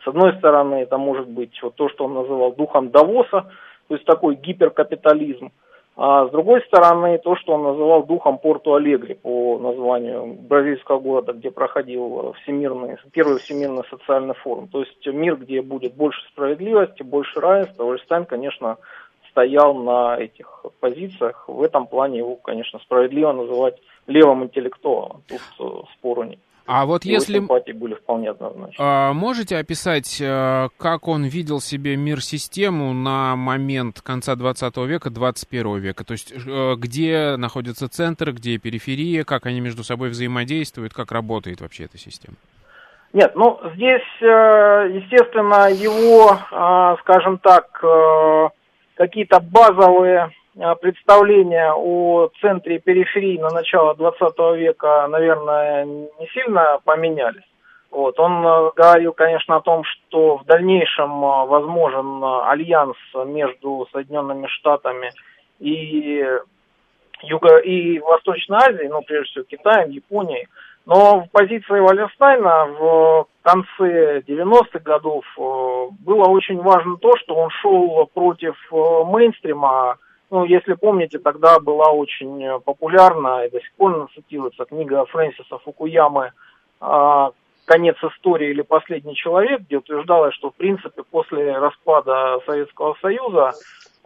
С одной стороны, это может быть вот то, что он называл духом Давоса, то есть такой гиперкапитализм. А с другой стороны, то, что он называл духом Порту Алегри по названию бразильского города, где проходил всемирный, первый всемирный социальный форум. То есть мир, где будет больше справедливости, больше равенства. Ольстайн, конечно, стоял на этих позициях. В этом плане его, конечно, справедливо называть левым интеллектуалом. Тут э, спору нет. А вот Его если... симпатии были вполне однозначны. А, можете описать, э, как он видел себе мир-систему на момент конца 20 века, 21 века? То есть э, где находится центр, где периферия, как они между собой взаимодействуют, как работает вообще эта система? Нет, ну здесь, э, естественно, его, скажем так, какие-то базовые представления о центре и периферии на начало 20 века, наверное, не сильно поменялись. Вот. Он говорил, конечно, о том, что в дальнейшем возможен альянс между Соединенными Штатами и Юго- и Восточной Азией, ну, прежде всего, Китаем, Японией. Но в позиции Валерстайна в конце 90-х годов было очень важно то, что он шел против мейнстрима. Ну, если помните, тогда была очень популярна и до сих пор цитируется книга Фрэнсиса Фукуямы э, «Конец истории» или «Последний человек», где утверждалось, что, в принципе, после распада Советского Союза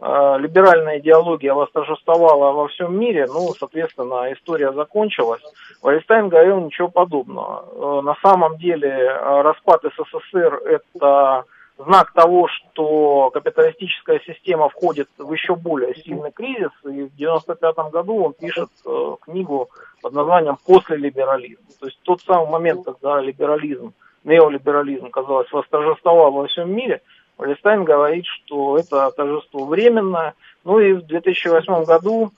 либеральная идеология восторжествовала во всем мире, ну, соответственно, история закончилась. Вайнштейн говорил ничего подобного. Э, на самом деле э, распад СССР – это знак того, что капиталистическая система входит в еще более сильный кризис. И в 1995 году он пишет э, книгу под названием «После либерализма». То есть тот самый момент, когда либерализм, неолиберализм, казалось, восторжествовал во всем мире, Валестайн говорит, что это торжество временное. Ну и в 2008 году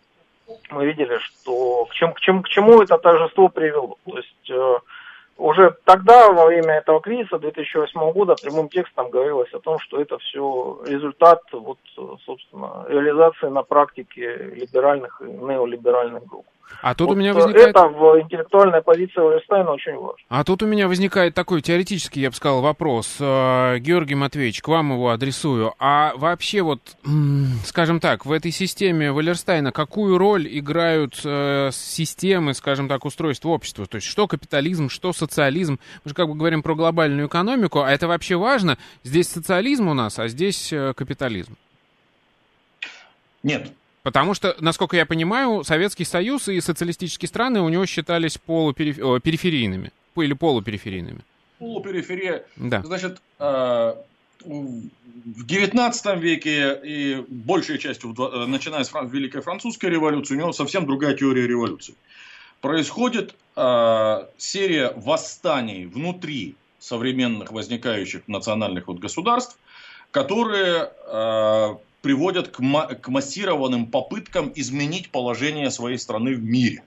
мы видели, что к чему, к чему, к чему это торжество привело. То есть э, уже тогда, во время этого кризиса 2008 года, прямым текстом говорилось о том, что это все результат, вот, собственно, реализации на практике либеральных и неолиберальных групп. А тут вот у меня возникает... Это в интеллектуальной позиции Валерстайна очень важно. А тут у меня возникает такой теоретический, я бы сказал, вопрос. Э, Георгий Матвеевич, к вам его адресую. А вообще вот, скажем так, в этой системе Валерстайна какую роль играют э, системы, скажем так, устройства общества? То есть что капитализм, что социализм? Мы же как бы говорим про глобальную экономику, а это вообще важно? Здесь социализм у нас, а здесь э, капитализм. Нет, Потому что, насколько я понимаю, Советский Союз и социалистические страны у него считались полупериферийными. Или полупериферийными. Полупериферия. Да. Значит, э, в 19 веке и большей частью, э, начиная с Великой Французской революции, у него совсем другая теория революции. Происходит э, серия восстаний внутри современных возникающих национальных вот государств, которые приводят к, к массированным попыткам изменить положение своей страны в мире.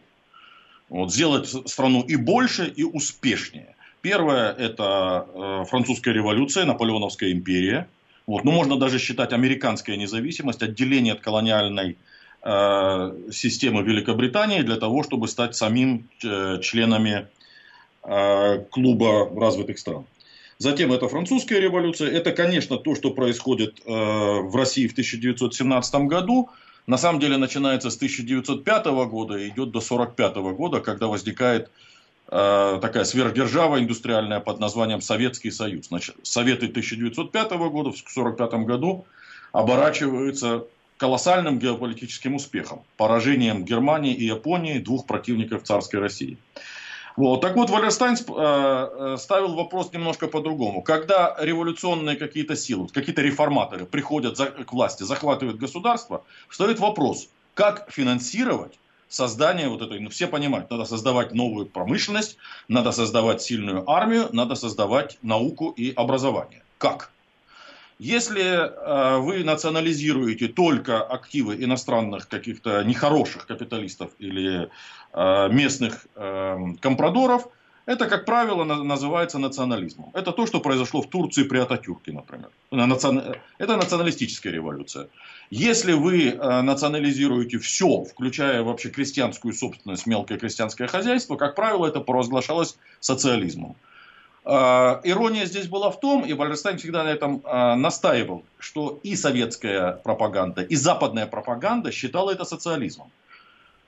Вот, сделать страну и больше, и успешнее. Первое – это э, французская революция, Наполеоновская империя. Вот, ну, можно даже считать американская независимость, отделение от колониальной э, системы Великобритании для того, чтобы стать самим э, членами э, клуба развитых стран. Затем это французская революция. Это, конечно, то, что происходит э, в России в 1917 году. На самом деле начинается с 1905 года и идет до 1945 года, когда возникает э, такая сверхдержава индустриальная под названием Советский Союз. Значит, Советы 1905 года в 1945 году оборачиваются колоссальным геополитическим успехом, поражением Германии и Японии, двух противников царской России. Вот. Так вот, Валерстайн э, э, ставил вопрос немножко по-другому. Когда революционные какие-то силы, какие-то реформаторы приходят к власти, захватывают государство, встает вопрос, как финансировать создание вот этой, ну все понимают, надо создавать новую промышленность, надо создавать сильную армию, надо создавать науку и образование. Как? Если э, вы национализируете только активы иностранных каких-то нехороших капиталистов или э, местных э, компрадоров, это, как правило, на, называется национализмом. Это то, что произошло в Турции при Ататюрке, например. Это националистическая революция. Если вы э, национализируете все, включая вообще крестьянскую собственность, мелкое крестьянское хозяйство, как правило, это провозглашалось социализмом. А, ирония здесь была в том, и Вальерстайн всегда на этом а, настаивал, что и советская пропаганда, и западная пропаганда считала это социализмом.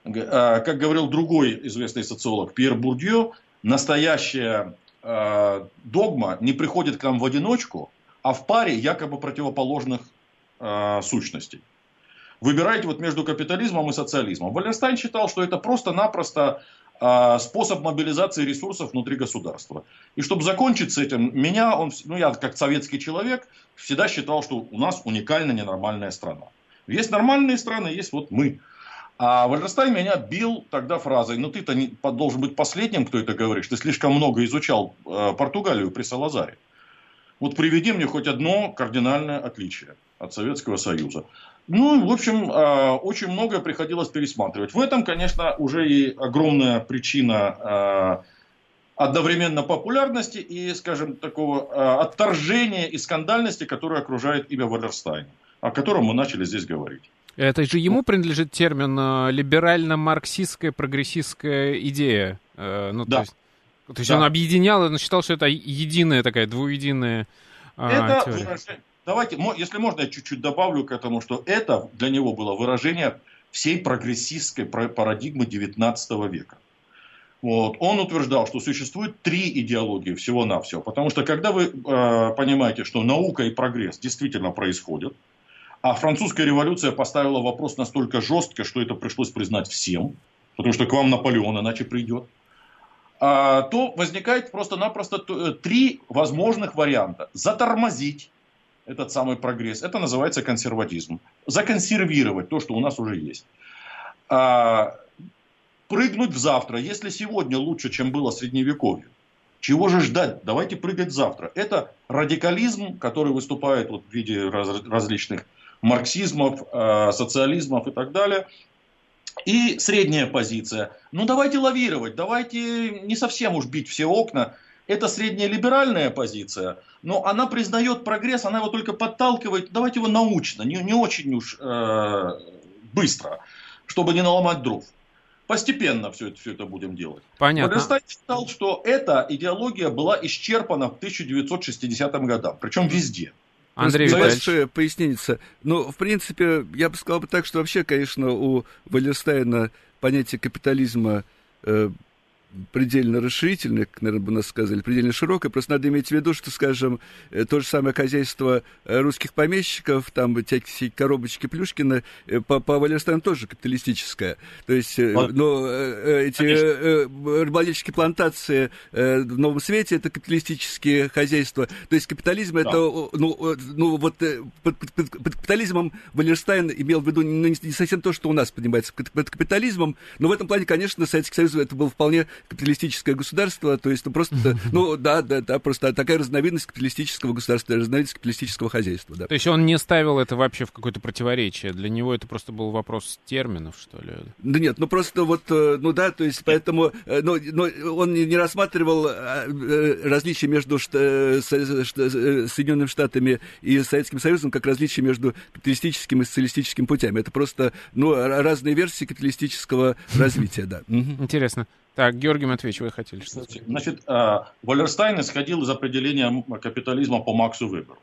А, как говорил другой известный социолог Пьер Бурдье, настоящая догма не приходит к нам в одиночку, а в паре якобы противоположных сущностей. Выбирайте вот между капитализмом и социализмом. Валерстайн считал, что это просто-напросто а, способ мобилизации ресурсов внутри государства. И чтобы закончить с этим, меня, он, ну я как советский человек, всегда считал, что у нас уникальная ненормальная страна. Есть нормальные страны, есть вот мы. А Валлерстайн меня бил тогда фразой, ну ты-то не, должен быть последним, кто это говоришь, ты слишком много изучал э, Португалию при Салазаре. Вот приведи мне хоть одно кардинальное отличие от Советского Союза. Ну, в общем, э, очень многое приходилось пересматривать. В этом, конечно, уже и огромная причина э, одновременно популярности и, скажем, такого э, отторжения и скандальности, которая окружает имя Валлерстайна, о котором мы начали здесь говорить. Это же ему принадлежит термин либерально-марксистская прогрессистская идея. Ну, да. То есть, то есть да. он объединял, он считал, что это единая такая, двуединая это теория. Давайте, если можно, я чуть-чуть добавлю к этому, что это для него было выражение всей прогрессистской парадигмы XIX века. Вот. Он утверждал, что существует три идеологии всего-навсего. Потому что когда вы э, понимаете, что наука и прогресс действительно происходят, а французская революция поставила вопрос настолько жестко, что это пришлось признать всем, потому что к вам Наполеон иначе придет, а, то возникает просто-напросто э, три возможных варианта. Затормозить этот самый прогресс. Это называется консерватизм. Законсервировать то, что у нас уже есть. А, прыгнуть в завтра. Если сегодня лучше, чем было в средневековье, чего же ждать? Давайте прыгать завтра. Это радикализм, который выступает вот в виде раз, различных марксизмов, э, социализмов и так далее. И средняя позиция. Ну давайте лавировать, давайте не совсем уж бить все окна, это средняя либеральная позиция, но она признает прогресс, она его только подталкивает, давайте его научно, не, не очень уж э, быстро, чтобы не наломать дров. Постепенно все это, все это будем делать. Понятно. Вагенштайн считал, что эта идеология была исчерпана в 1960 годах, причем везде. Андрей Большое пояснение. Ну, в принципе, я бы сказал бы так, что вообще, конечно, у Валерстайна понятие капитализма э, предельно расширительное, как, наверное, бы нас сказали, предельно широкое. Просто надо иметь в виду, что, скажем, э, то же самое хозяйство э, русских помещиков, там всякие коробочки Плюшкина, э, по, по Валерстайну тоже капиталистическое. То есть, вот. но эти рыболовецкие плантации в Новом Свете это капиталистические хозяйства. То есть капитализм да. это, ну, ну вот под, под, под капитализмом Валерстайн имел в виду ну, не, не совсем то, что у нас понимается под капитализмом, но в этом плане, конечно, Советский Союз это был вполне капиталистическое государство, то есть ну, просто, ну да, да, да, просто такая разновидность капиталистического государства, разновидность капиталистического хозяйства, да. То есть он не ставил это вообще в какое-то противоречие, для него это просто был вопрос терминов, что ли? Да нет, ну просто вот, э, ну да, то есть поэтому, ну, но он не рассматривал э, различия между Соединенными Штатами и Советским Союзом как различия между капиталистическим и социалистическим путями. Это просто, ну, разные версии капиталистического развития, да. Интересно. Так, Георгий Матвеевич, вы хотели что сказать? Значит, э, Валерстайн исходил из определения капитализма по Максу Веберу.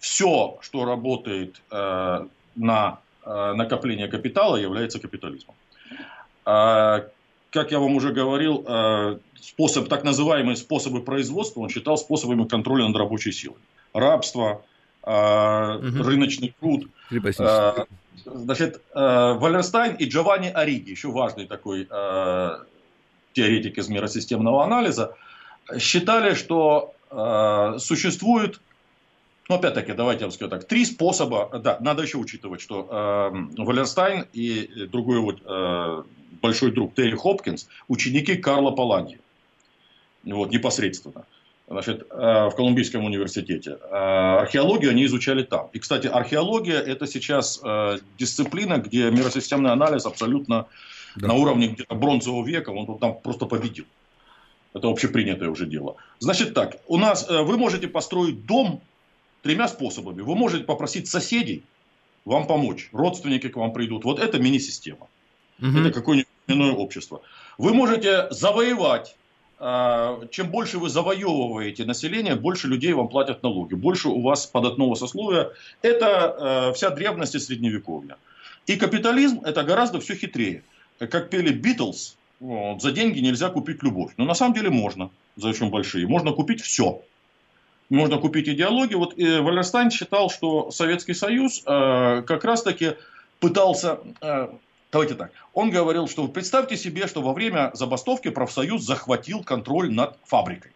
Все, что работает э, на э, накопление капитала, является капитализмом. Как я вам уже говорил, способ, так называемые способы производства он считал способами контроля над рабочей силой. Рабство, угу. рыночный труд. Значит, Валлерстайн и Джованни Арриги, еще важный такой теоретик из миросистемного анализа, считали, что э, существует, ну, опять-таки, давайте я вам скажу так, три способа, да, надо еще учитывать, что э, Валлерстайн и другой вот э, большой друг Терри Хопкинс, ученики Карла Поланьи, вот, непосредственно. Значит, э, в Колумбийском университете. Э, археологию они изучали там. И, кстати, археология это сейчас э, дисциплина, где миросистемный анализ абсолютно да. на уровне где-то бронзового века, он там просто победил. Это общепринятое уже дело. Значит так, у нас э, вы можете построить дом тремя способами. Вы можете попросить соседей вам помочь, родственники к вам придут. Вот это мини-система. Угу. Это какое-нибудь иное общество. Вы можете завоевать. Э, чем больше вы завоевываете население, больше людей вам платят налоги. Больше у вас податного сословия. Это э, вся древность и средневековья. И капитализм это гораздо все хитрее как пели Битлз, вот, за деньги нельзя купить любовь. Но на самом деле можно, за очень большие. Можно купить все. Можно купить идеологию. Вот э, Валерстайн считал, что Советский Союз э, как раз-таки пытался э, Давайте так. Он говорил, что представьте себе, что во время забастовки профсоюз захватил контроль над фабрикой.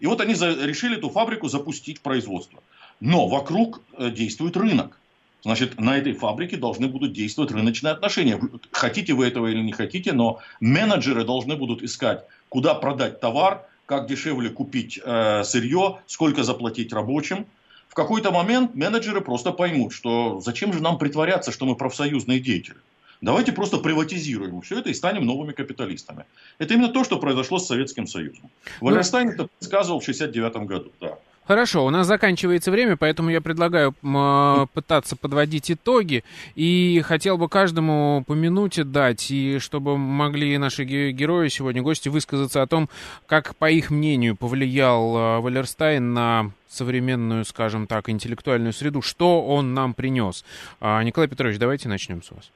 И вот они решили эту фабрику запустить в производство. Но вокруг э, действует рынок. Значит, на этой фабрике должны будут действовать рыночные отношения. Хотите вы этого или не хотите, но менеджеры должны будут искать, куда продать товар, как дешевле купить э, сырье, сколько заплатить рабочим. В какой-то момент менеджеры просто поймут, что зачем же нам притворяться, что мы профсоюзные деятели. Давайте просто приватизируем все это и станем новыми капиталистами. Это именно то, что произошло с Советским Союзом. Ну, Валерстайн это предсказывал в 1969 году. Да. Хорошо, у нас заканчивается время, поэтому я предлагаю э, пытаться подводить итоги. И хотел бы каждому по минуте дать, и чтобы могли наши герои сегодня, гости, высказаться о том, как, по их мнению, повлиял э, Валерстайн на современную, скажем так, интеллектуальную среду. Что он нам принес? А, Николай Петрович, давайте начнем с вас.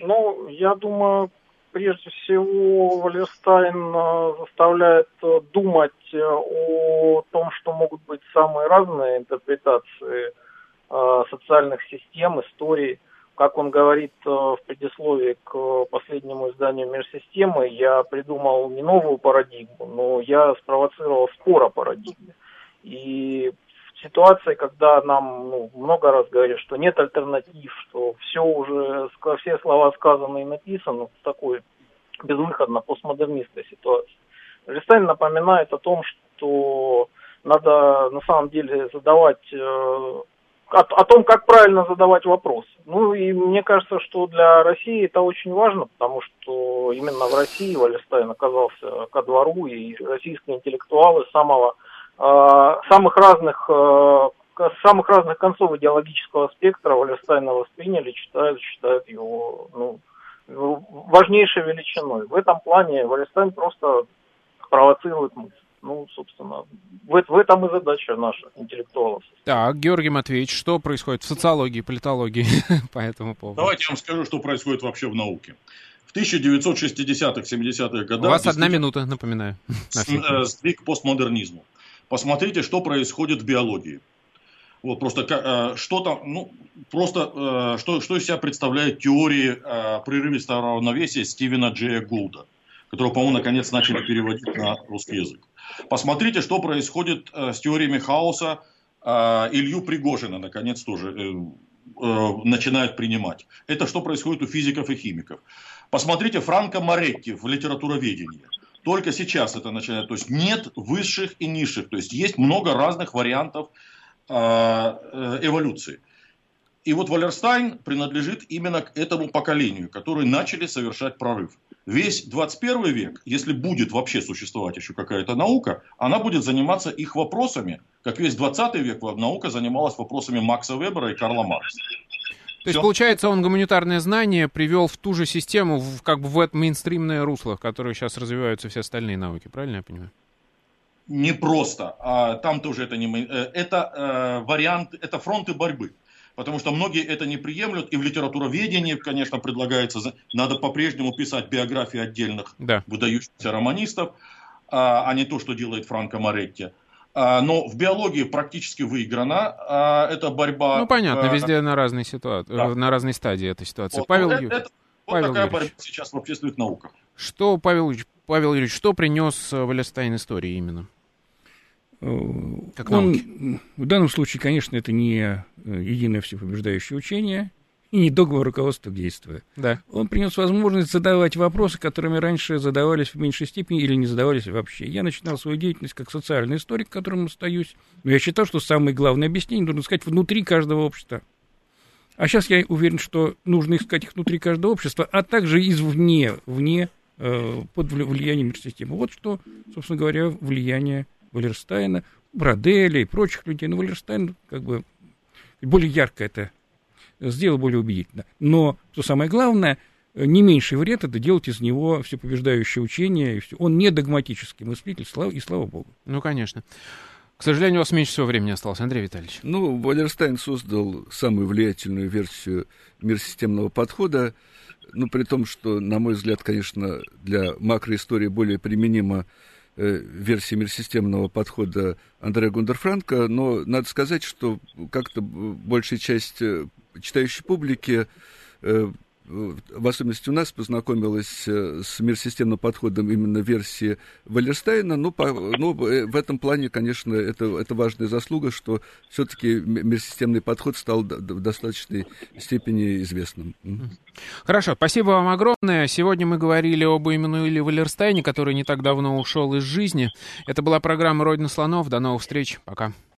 Ну, я думаю, прежде всего Валерстайн э, заставляет э, думать э, о том, что могут быть самые разные интерпретации социальных систем, истории. Как он говорит в предисловии к последнему изданию «Мир системы», я придумал не новую парадигму, но я спровоцировал спор о парадигме. И ситуации, когда нам ну, много раз говорят, что нет альтернатив, что все уже, все слова сказаны и написаны в такой безвыходно постмодернистской ситуации. Листайн напоминает о том, что надо на самом деле задавать э, о, о том, как правильно задавать вопросы. Ну и мне кажется, что для России это очень важно, потому что именно в России Валерстайн оказался ко двору, и российские интеллектуалы самого Э, самых разных э, самых разных концов идеологического спектра Валерстайна восприняли, читают, считают его ну, важнейшей величиной. В этом плане Валерстайн просто провоцирует мысль. Ну, собственно, в, в этом и задача наша, интеллектуалов. Так, Георгий Матвеевич, что происходит в социологии, политологии по этому поводу? Давайте я вам скажу, что происходит вообще в науке. В 1960-х, 70-х годах... У вас одна минута, напоминаю. Э, сдвиг постмодернизму. Посмотрите, что происходит в биологии. Вот просто э, что там, ну, просто э, что, что из себя представляет теории э, прерывистого равновесия Стивена Джея Гулда, которого, по-моему, наконец начали переводить на русский язык. Посмотрите, что происходит с теориями хаоса Илью Пригожина, наконец тоже начинают принимать. Это что происходит у физиков и химиков. Посмотрите Франко Моретти в литературоведении. Только сейчас это начинает. То есть нет высших и низших. То есть есть много разных вариантов а, э, эволюции. И вот Валерстайн принадлежит именно к этому поколению, которые начали совершать прорыв. Весь 21 век, если будет вообще существовать еще какая-то наука, она будет заниматься их вопросами, как весь 20 век наука занималась вопросами Макса Вебера и Карла Маркса. То есть, получается, он гуманитарное знание привел в ту же систему, в, как бы в это мейнстримное русло, в которое сейчас развиваются все остальные науки, правильно я понимаю? Не просто. А, там тоже это не... Э, это э, вариант, это фронты борьбы. Потому что многие это не приемлют, и в литературоведении, конечно, предлагается, надо по-прежнему писать биографии отдельных да. выдающихся романистов, а, а не то, что делает Франко Моретти. А, но в биологии практически выиграна а, эта борьба. Ну, понятно, везде на разные ситуации, да. на разной стадии этой ситуации. Вот, Павел Юрьевич. Это, вот Павел такая Юрьевич. борьба сейчас в общественных науках. Что, Павел Юрьевич, Павел Юрьевич, что принес э, Валерстайн истории именно? Э, как Он, в данном случае, конечно, это не э, единое всепобеждающее учение, и не договор руководства к действию. Да. Он принес возможность задавать вопросы, которыми раньше задавались в меньшей степени или не задавались вообще. Я начинал свою деятельность как социальный историк, которым остаюсь. Но я считал, что самое главное объяснение нужно искать внутри каждого общества. А сейчас я уверен, что нужно искать их внутри каждого общества, а также извне, вне, э, под влиянием системы. Вот что, собственно говоря, влияние Валерстайна, Броделя и прочих людей. Но Валерстайн как бы более ярко это сделал более убедительно. Но, что самое главное, не меньший вред это делать из него все побеждающее учение. И все. Он не догматический мыслитель, слава, и слава богу. Ну, конечно. К сожалению, у вас меньше всего времени осталось, Андрей Витальевич. Ну, Валерстайн создал самую влиятельную версию мирсистемного подхода, ну, при том, что, на мой взгляд, конечно, для макроистории более применима э, версия мирсистемного подхода Андрея Гундерфранка, но надо сказать, что как-то большая часть э, читающей публике э, в особенности у нас, познакомилась с мирсистемным подходом именно версии Валерстейна. Ну, по, ну в этом плане, конечно, это, это важная заслуга, что все-таки мирсистемный подход стал в достаточной степени известным. Хорошо, спасибо вам огромное. Сегодня мы говорили об Эммануиле Валерстайне, который не так давно ушел из жизни. Это была программа «Родина слонов». До новых встреч. Пока.